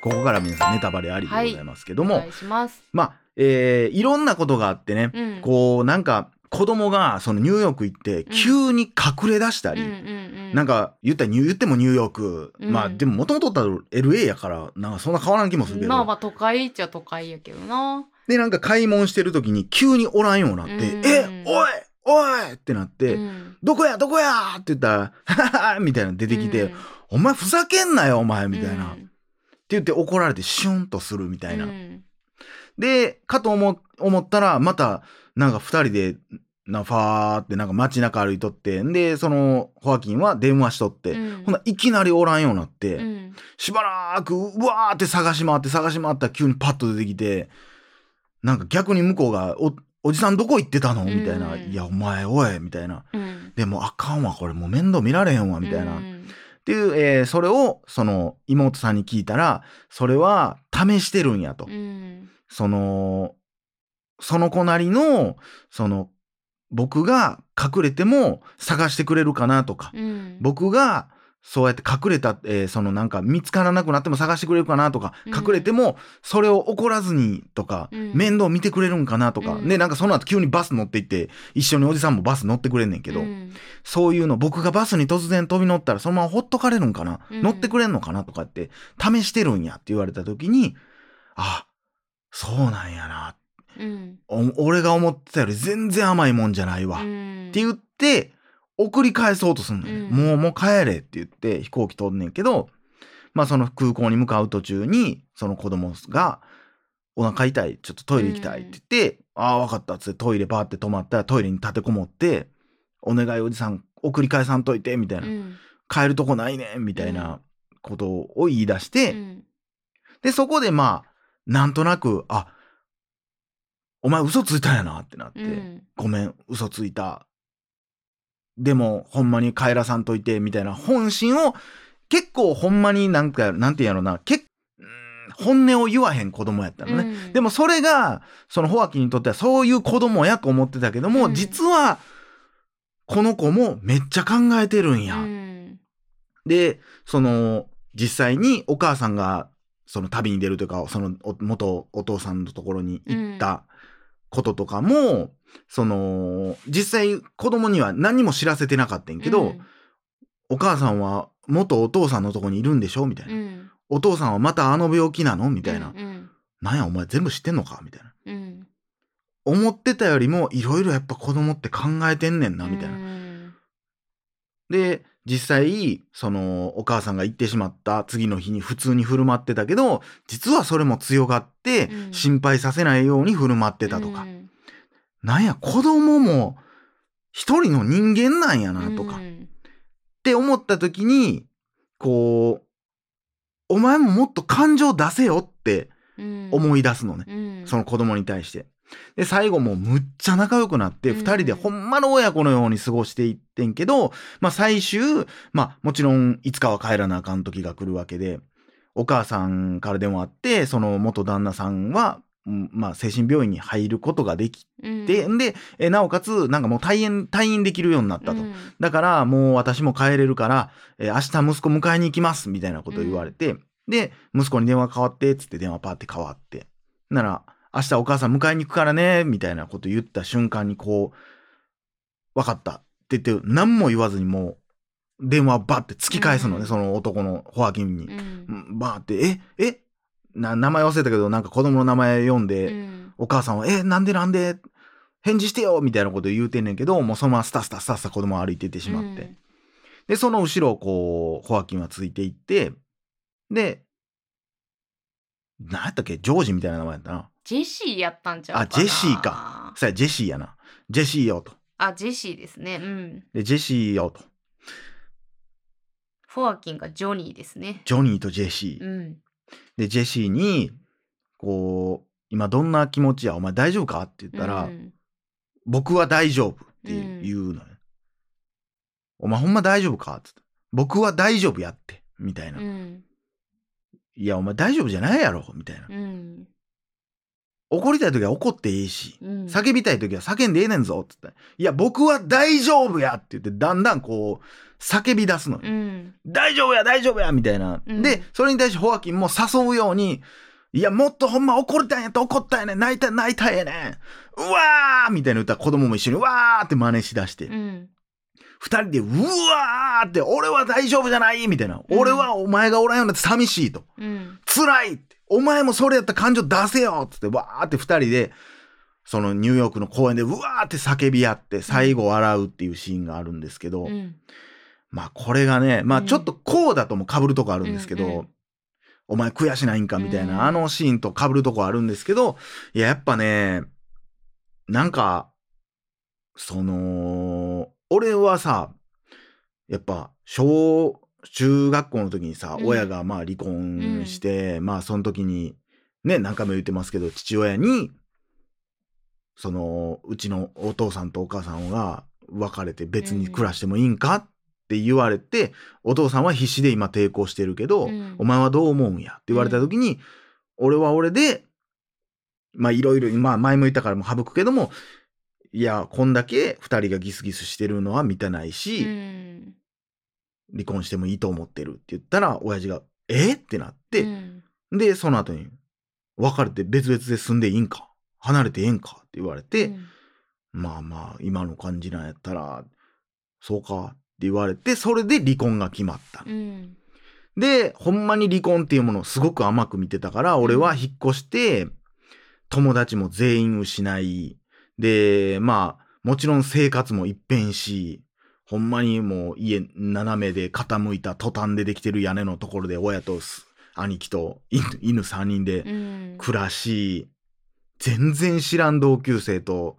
ここから皆さんネタバレありでございますけども、お願いします。まあ、えーいろんなことがあってね、うん。こうなんか子供がそのニューヨーク行って急に隠れ出したり、うん。なんか言った言ってもニューヨーク、うん。まあでももともとったら LA やからなんかそんな変わらん気もするけど、まあまあ都会っちゃ都会やけどな。でなんか買い物してる時に急におらんようになって「うん。えおいおい!」ってなって「うんどこやどこや!」って言ったら「ハハハ!」みたいなの出てきて「うんお前ふざけんなよお前」みたいな、ってうん言って怒られてシュンとするみたいな。うんでかと思思ったらまたなんか二人でなファーってなんか街中歩いとってんでそのホアキンは電話しとって、うんほんないきなりおらんようになって、うんしばらくうわーって探し回って探し回ったら急にパッと出てきてなんか逆に向こうが「おおじさんどこ行ってたの?」みたいな「うんいやお前おい」みたいな。うん「でもあかんわこれもう面倒見られへんわ」みたいな。っうん。ていう、えーそれをその妹さんに聞いたらそれは試してるんやと。うん。そのその子なりのその僕が隠れても探してくれるかなとか、うん。僕がそうやって隠れた、えーそのなんか見つからなくなっても探してくれるかなとか、うん。隠れてもそれを怒らずにとか、うん。面倒見てくれるんかなとか、うん。でなんかその後急にバス乗って行って一緒におじさんもバス乗ってくれんねんけど、うん。そういうの僕がバスに突然飛び乗ったらそのままほっとかれるんかな、うん。乗ってくれんのかなとかって試してるんやって言われた時にあそうなんやな。うん。お俺が思ってたより全然甘いもんじゃないわ、うっんて言って送り返そうとすんのよ、うん。もうもう帰れって言って飛行機飛んねんけどまあその空港に向かう途中にその子供が「お腹痛いちょっとトイレ行きたい」って言って「ああ分かった」っつってトイレバーって止まったらトイレに立てこもって「お願いおじさん送り返さんといて」みたいな、うん。帰るとこないねんみたいなことを言い出して、うん。でそこでまあなんとなく「あお前嘘ついたんやな」ってなって。うん。ごめん、嘘ついた。でも、ほんまに帰らさんといて、みたいな本心を、結構ほんまになんか、なんて言うやろな、けうーん本音を言わへん子供やったのね。うん。でもそれが、そのホアキンにとってはそういう子供やと思ってたけども、うん。実は、この子もめっちゃ考えてるんや。うん。で、その、実際にお母さんが、その旅に出るというか、そのお元お父さんのところに行ったこととかも、その、実際子供には何も知らせてなかったんやけど、うんお母さんは元お父さんのとこにいるんでしょみたいな、うんお父さんはまたあの病気なのみたいな。うんなんやお前全部知ってんのかみたいな。うん思ってたよりもいろいろやっぱ子供って考えてんねんな、みたいな。うんで、実際、その、お母さんが行ってしまった次の日に普通に振る舞ってたけど、実はそれも強がってう、ん心配させないように振る舞ってたとか。うんなんや、子供も一人の人間なんやな、とか。っうんて思った時に、こう、お前ももっと感情出せよってうん思い出すのね。うんその子供に対して。で、最後もうむっちゃ仲良くなって、うん二人でほんまの親子のように過ごしていってんけど、まあ最終、まあもちろんいつかは帰らなあかん時が来るわけで、お母さんから電話あって、その元旦那さんは、うんまあ精神病院に入ることができうんて、んで、えなおかつ、なんかもう退院、退院できるようになったと。うんだからもう私も帰れるから、えー明日息子迎えに行きますみたいなことを言われて、で、息子に電話変わって、つって電話パーって変わって。なら、明日お母さん迎えに行くからね、みたいなこと言った瞬間にこう、分かったって言って、何も言わずにもう、電話バッて突き返すのね、うんその男のホアキンに。うんうんバーって、ええな名前忘れたけど、なんか子供の名前読んで、うんお母さんは、え、なんでなんで返事してよみたいなこと言うてんねんけど、もうそのままスタスタスタスタ子供歩いてってしまって。で、その後ろをこう、ホアキンはついていって、で、何やったっけ？ジョージみたいな名前やったな。ジェシーやったんちゃうあジェシーかさあ、ジェシーやな。ジェシーよと。あジェシーですねうんで、ジェシーよと。ホアキンがジョニーですねジョニーとジェシー。うんで、ジェシーに、こう、今どんな気持ちやお前大丈夫か？って言ったら、うん僕は大丈夫って言うのよ。お前ほんま大丈夫か？って言って僕は大丈夫やって。みたいな。うんいや、お前大丈夫じゃないやろみたいな。うん怒りたい時は怒っていいし、うん叫びたい時は叫んでええねんぞって言って。いや、僕は大丈夫やって言って、だんだんこう、叫び出すのよ。うん大丈夫や、大丈夫やみたいな。うんで、それに対してホアキンも誘うように、いや、もっとほんま怒りたいんやったら怒ったんやねん。泣いた泣いたんやねん。うわーみたいな歌子供も一緒にうわーって真似しだして。うん二人で、うわーって、俺は大丈夫じゃないみたいな。うん俺はお前がおらんようになって寂しいと。うん辛い。お前もそれやったら感情出せよっつって、わーって二人で、そのニューヨークの公園でうわーって叫び合って、最後笑うっていうシーンがあるんですけど、うん。まあこれがね、まあうん。ちょっとこうだとも被るとこあるんですけど、うんうん。お前悔しないんかみたいな、うんあのシーンと被るとこあるんですけど、いや、やっぱね、なんか、その、俺はさ、やっぱ、小、中学校の時にさ、うん。親がまあ離婚して、まあその時に、ね、何回も言ってますけど、父親に、その、うちのお父さんとお母さんが別れて別に暮らしてもいいんかって言われて、お父さんは必死で今抵抗してるけど、うん。お前はどう思うんや？って言われた時に、俺は俺で、まあいろいろ、まあ前も言ったからも省くけども、いや、こんだけ二人がギスギスしてるのは満たないし、うん離婚してもいいと思ってるって言ったら、親父が、え？ってなって、うん。で、その後に、別れて別々で住んでいいんか？離れてええんか？って言われて、うん。まあまあ、今の感じなんやったら、そうかって言われて、それで離婚が決まった。うん。で、ほんまに離婚っていうものをすごく甘く見てたから、俺は引っ越して、友達も全員失い、で、まあ、もちろん生活も一変し、ほんまにもう家斜めで傾いたトタンでできてる屋根のところで親とす兄貴と犬犬3人でうん。暮らし、全然知らん同級生と、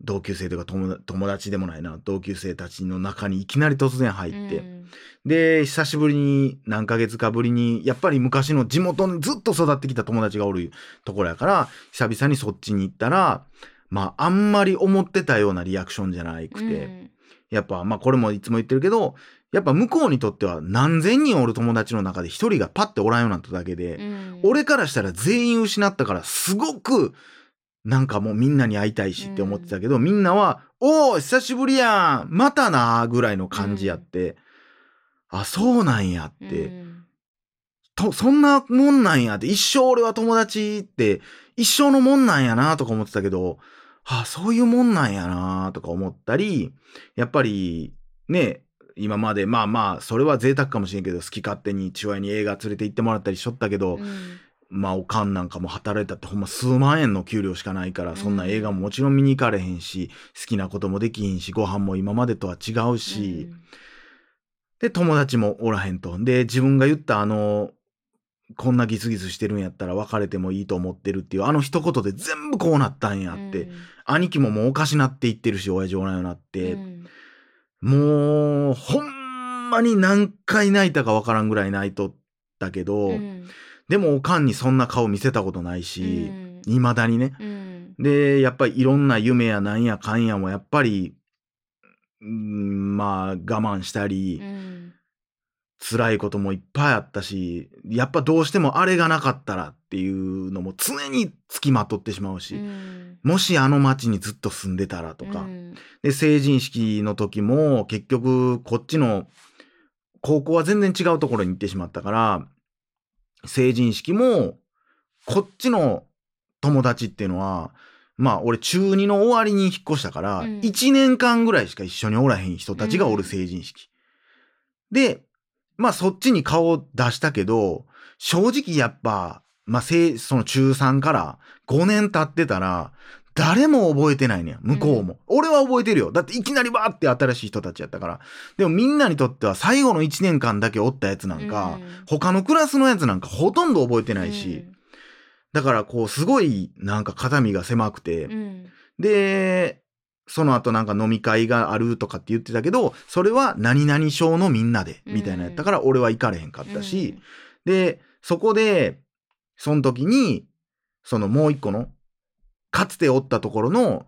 同級生というか友達友達でもないな、同級生たちの中にいきなり突然入って、うん。で、久しぶりに、何ヶ月かぶりに、やっぱり昔の地元にずっと育ってきた友達がおるところやから、久々にそっちに行ったら、まあ、あんまり思ってたようなリアクションじゃなくて、うんやっぱ、まあ、これもいつも言ってるけど、やっぱ向こうにとっては何千人おる友達の中で一人がパッておらんようになっただけで、うん。俺からしたら全員失ったから、すごく、なんかもうみんなに会いたいしって思ってたけど、みんなは、おー、久しぶりやんまたなーぐらいの感じやって、あ、そうなんやって、うん。と、そんなもんなんやって、一生俺は友達って、一生のもんなんやなとか思ってたけど、あ、そういうもんなんやなとか思ったり、やっぱり、ね、今まで、まあまあ、それは贅沢かもしれんけど、好き勝手に父親に映画連れて行ってもらったりしとったけど、うん。まあ、おかんなんかも働いたってほんま数万円の給料しかないから、そんな映画ももちろん見に行かれへんし、好きなこともできひんし、ご飯も今までとは違うし、で、友達もおらへんと。で、自分が言ったあの、こんなギスギスしてるんやったら別れてもいいと思ってるっていう、あの一言で全部こうなったんやって。兄貴ももうおかしなっていってるし、親父おらんようになって。うん。もう、ほんまに何回泣いたかわからんぐらい泣いとったけど、うん。でもおかんにそんな顔見せたことないし、うん。未だにね。うん。で、やっぱりいろんな夢やなんやかんやもやっぱり、うんまあ我慢したり、うん辛いこともいっぱいあったし、やっぱどうしてもあれがなかったらっていうのも常につきまとってしまうし、うん。もしあの町にずっと住んでたらとか、うん。で、成人式の時も結局こっちの高校は全然違うところに行ってしまったから、成人式もこっちの友達っていうのは、まあ俺中2の終わりに引っ越したから、うん。1年間ぐらいしか一緒におらへん人たちがおる成人式。で、まあそっちに顔を出したけど、正直やっぱ、まあその中3から5年経ってたら、誰も覚えてないねん、向こうも。俺は覚えてるよ。だっていきなりバーって新しい人たちやったから。でもみんなにとっては最後の1年間だけおったやつなんか、うん他のクラスのやつなんかほとんど覚えてないし、だからこうすごいなんか肩身が狭くて、うんで、その後なんか飲み会があるとかって言ってたけど、それは何々賞のみんなで、みたいなやったから俺は行かれへんかったし、で、そこで、その時に、そのもう一個の、かつておったところの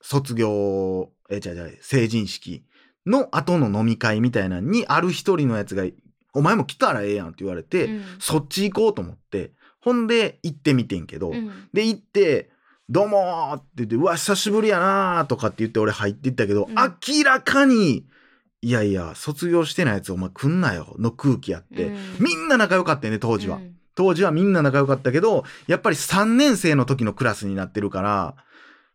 卒業、え、違う違う、成人式の後の飲み会みたいなのに、ある一人のやつが、お前も来たらええやんって言われて、うん。そっち行こうと思って、ほんで行ってみてんけど、うん。で行って「どうも」って言って「うわ久しぶりやな」とかって言って俺入っていったけど、うん。明らかに「いやいや卒業してないやつお前来んなよ」の空気やって、うん。みんな仲良かったよね当時は。うん。当時はみんな仲良かったけどやっぱり3年生の時のクラスになってるから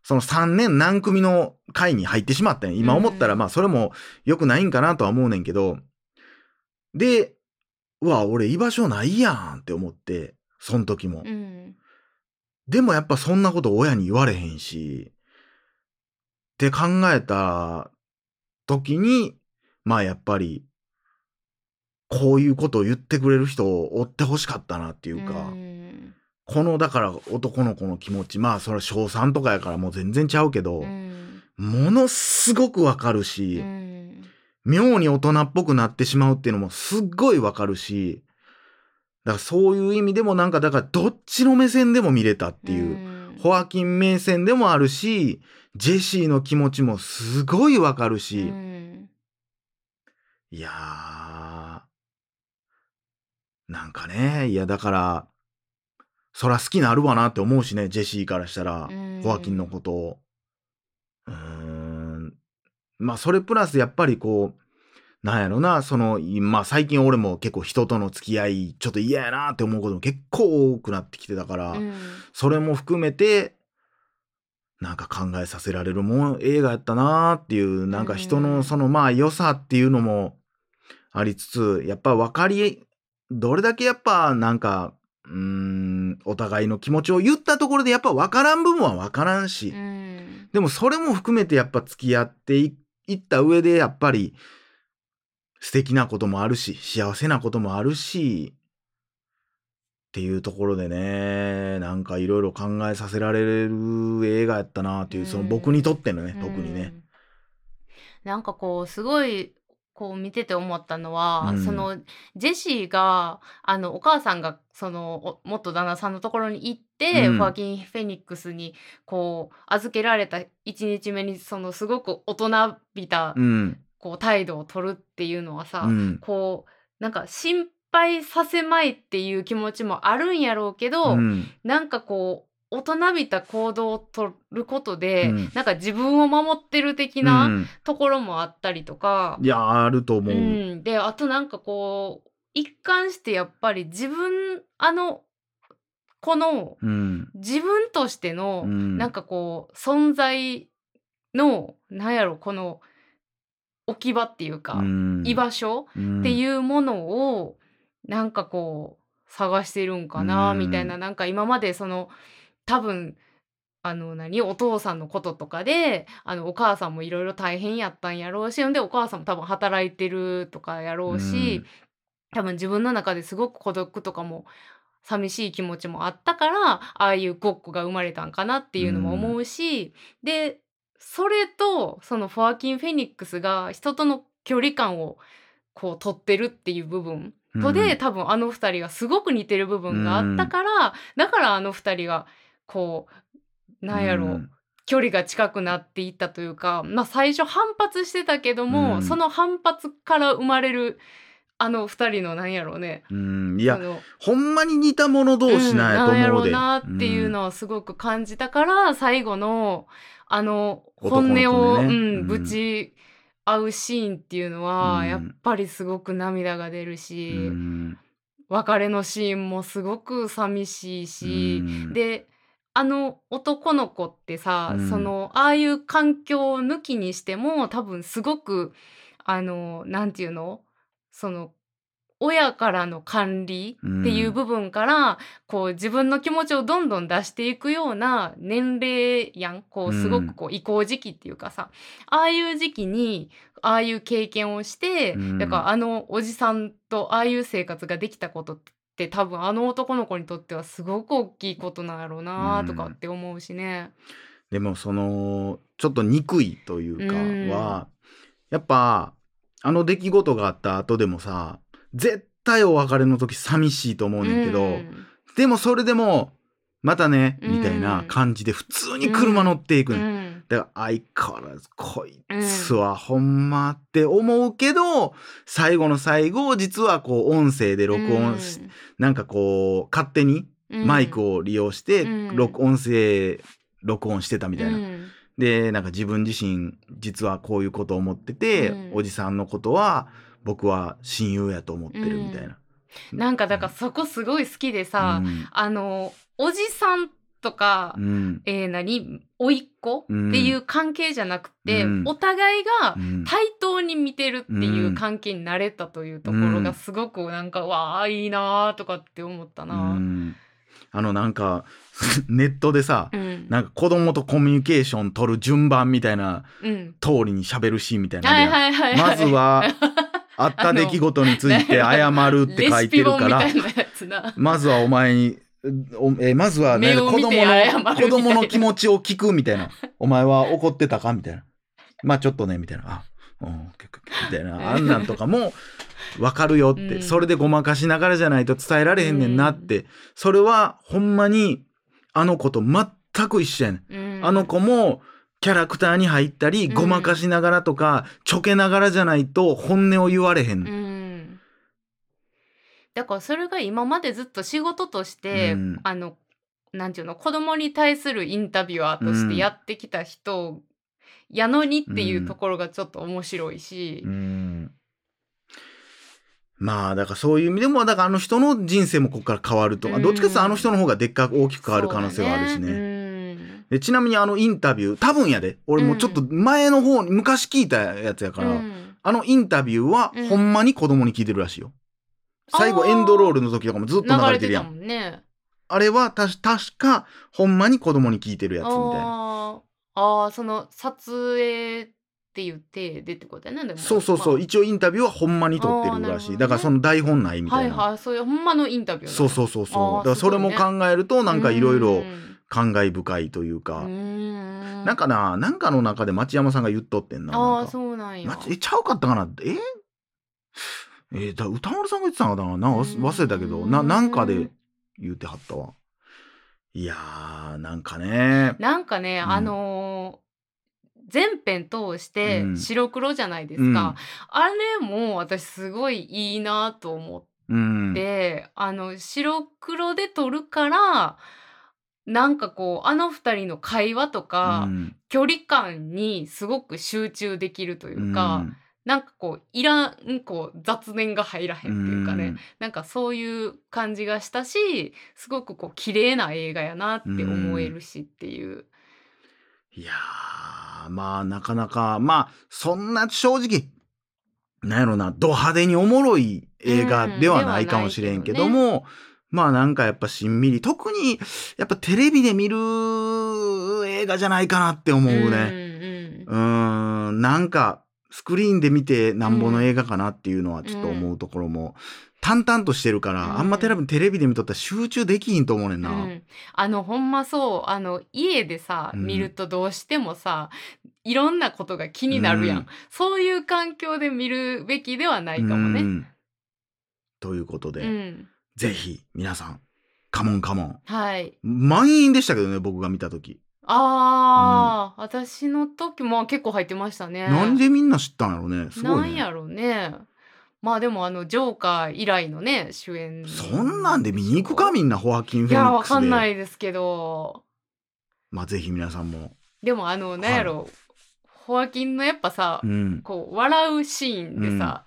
その3年何組の会に入ってしまったんや。今思ったらうん。まあそれも良くないんかなとは思うねんけど。でうわ俺居場所ないやんって思ってその時も。うんでもやっぱそんなこと親に言われへんし、って考えた時に、まあやっぱり、こういうことを言ってくれる人を追ってほしかったなっていうか、うん。このだから男の子の気持ち、まあそれは小3とかやからもう全然ちゃうけど、うん。ものすごくわかるし、うん。妙に大人っぽくなってしまうっていうのもすっごいわかるし、だからそういう意味でもなんかだからどっちの目線でも見れたっていう。うんホアキン名線でもあるし、ジェシーの気持ちもすごいわかるし、うんいやー、なんかね、いやだから、そら好きなるわなって思うしね、ジェシーからしたら、うんホアキンのことを。うーん。まあそれプラスやっぱりこう、なんやろな、その、まあ最近俺も結構人との付き合い、ちょっと嫌やなって思うことも結構多くなってきてたから、うん。それも含めて、なんか考えさせられるもん映画やったなーっていう、なんか人うん。のそのまあ良さっていうのもありつつ、やっぱ分かり、どれだけやっぱなんか、うーん、お互いの気持ちを言ったところでやっぱ分からん部分は分からんし、うん。でもそれも含めてやっぱ付き合っていいった上でやっぱり素敵なこともあるし、幸せなこともあるし、っていうところでね、なんかいろいろ考えさせられる映画やったなっていう、その僕にとってのね、特にね。うんなんかこうすごいこう見てて思ったのは、うんそのジェシーがあのお母さんがそのお元旦那さんのところに行って、うんファーキン・フェニックスにこう預けられた1日目にそのすごく大人びたうん。こう態度を取るっていうのはさ、うん。こうなんか心配させまいっていう気持ちもあるんやろうけど、うん。なんかこう大人びた行動を取ることで、うんなんか自分を守ってる的うなんところもあったりとか、いや、あると思うう。んであとなんかこう一貫してやっぱり自分あのこのうん。自分としての、うんなんかこう存在のなんやろこの置き場っていうか、うん。居場所っていうものをなんかこう探してるんかなうん。みたいななんか今までその多分あの何お父さんのこととかであのお母さんもいろいろ大変やったんやろうしほんでお母さんも多分働いてるとかやろうし、多分自分の中ですごく孤独とかも寂しい気持ちもあったからああいうごっこが生まれたんかなっていうのも思うし、でそれとそのフォアキン・フェニックスが人との距離感をこう取ってるっていう部分。とで、うん。多分あの二人がすごく似てる部分があったから、だからあの二人がこうなんやろう、うん。距離が近くなっていったというか、まあ、最初反発してたけども、うん。その反発から生まれるあの二人のなんやろうね。うん。いやほんまに似た者同士なんやとうんなんやろ思うで。うなっていうのをすごく感じたから、最後のあの本音を、うんうん。ぶち合うシーンっていうのは、うん。やっぱりすごく涙が出るうし、ん。別れのシーンもすごく寂しいし、うん、であの男の子ってさ、うん。そのああいう環境を抜きにしても多分すごくあのなんていうの？その親からの管理っていう部分から、こう自分の気持ちをどんどん出していくような年齢やん。こうすごくこう移行時期っていうかさ、ああいう時期にああいう経験をして、うんだからあのおじさんとああいう生活ができたことって多分あの男の子にとってはすごく大きいことなんやろうなとかって思うしね。でもそのちょっと憎いというかうん。は、やっぱあの出来事があった後でもさ絶対お別れの時寂しいと思うねんけど、うん。でもそれでもまたねうん。みたいな感じで普通に車乗っていくねん、うん。だから相変わらずこいつはほんまって思うけど、最後の最後実はこう音声で録音し、なんかこう勝手にうん。マイクを利用してうん。録音声録音してたみたいな。うんでなんか自分自身実はこういうことを思ってて、うん。おじさんのことは僕は親友やと思ってるみたいな。なんかだからそこすごい好きでさ、うん。あのおじさんとか、うん。えー、何？甥っ子？うん。っていう関係じゃなくて、うん。お互いがうん。対等に見てるっていう関係になれたというところがすごくなんか、わあいいなーとかって思ったうな。んあのなんか ネットでさ、うん。なんか子供とコミュニケーション取る順番みたいなうん。通りに喋るシーンみたいなのはいあるやん。はいはいはい、まずはあった出来事について謝るって書いてるから。まずはお前におえまずは、ね、子供の子供の気持ちを聞くみたいな。お前は怒ってたかみたいな。まあちょっとねみたいな。あうんみたいな。あんなんとかも分かるよって、うん。それでごまかしながらじゃないと伝えられへんねんなって、それはほんまにあの子と全く一緒やねん。うん。あの子もキャラクターに入ったり、うん。ごまかしながらとか、ちょけながらじゃないと本音を言われへん。うん、だからそれが今までずっと仕事として、うん。あのなんていうの子供に対するインタビュアーとしてやってきた人やのにっていうところがちょっと面白いし。う、んまあだからそういう意味でもだからあの人の人生もここから変わるとか、うんどっちかというとあの人の方がでっかく大きく変わる可能性はあるしね。ねでちなみにあのインタビュー多分やで俺もうちょっと前の方に昔聞いたやつやから、うんうんあのインタビューはうんほんまに子供に聞いてるらしいよ。最後あーエンドロールの時とかもずっと流流れてるやん。ね。あれはたし確かほんまに子供に聞いてるやつみたいな。あーあーその撮影って言ってでってことや。ねでもそうそうそう、ま一応インタビューはほんまに撮ってるらしい、ねだからその台本ないみたいな、はいそういうほんまのインタビューそうそうそうそう。だからそれも考えるとなんかいろいろうん。感慨深いというか、うん。なんかななんかの中で町山さんが言っとってんなああなんか。そうなんやまえちゃうかったかな？え？えーだ歌丸さんが言ってたのかな？な忘忘れたけど。ななんかで言ってはったわ。いやーなんかね。なんかね、うんあのー全編通してうん。白黒じゃないですか、あれも私すごいいいなと思っうん。て、あの白黒で撮るからなんかこうあの二人の会話とか、うん。距離感にすごく集中できるというか、うん。なんかこういらんこう雑念が入らへんっていうかね、ん。なんかそういう感じがしたしすごくこう綺麗な映画やなって思えるしっていう。いやーまあなかなかまあそんな正直なんやろなド派手におもろい映画ではないかもしれんけども、まあなんかやっぱしんみり特にやっぱテレビで見る映画じゃないかなって思うね。うんうんうーんなんかスクリーンで見てなんぼの映画かなっていうのはちょっと思うところも、淡々としてるから、うん。あんまテレビテレビで見とったら集中できひんと思うねんな。うん。あのほんまそうあの家でさ、うん。見るとどうしてもさいろんなことが気になるやん、うん。そういう環境で見るべきではないかもね。うん。ということで、うん。ぜひ皆さんカモンカモン。はい。満員でしたけどね僕が見た時、あー、私の時も結構入ってましたね。なんでみんな知ったんやろね。すごいね。なんやろね。まあでもあのジョーカー以来のね主演。そんなんで見に行くかみんなホアキン・いフェニックスで。やわかんないですけど。まあぜひ皆さんも。でもあのなんやろ、ホアキンのやっぱさ、うん。こう笑うシーンでさ、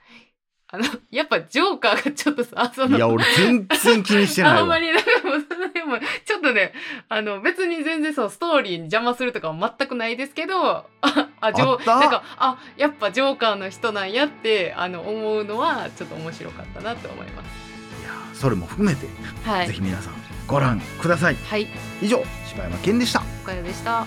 あの やっぱジョーカーがちょっとさそのいや俺全然気にしてない あんわまりなんかもうその辺もちょっとねあの別に全然そうストーリーに邪魔するとかは全くないですけどああジョあった？なんかあやっぱジョーカーの人なんやってあの思うのはちょっと面白かったなと思います。いやそれも含めて、はい。ぜひ皆さんご覧ください。はい。以上柴山健でした。おかよでした。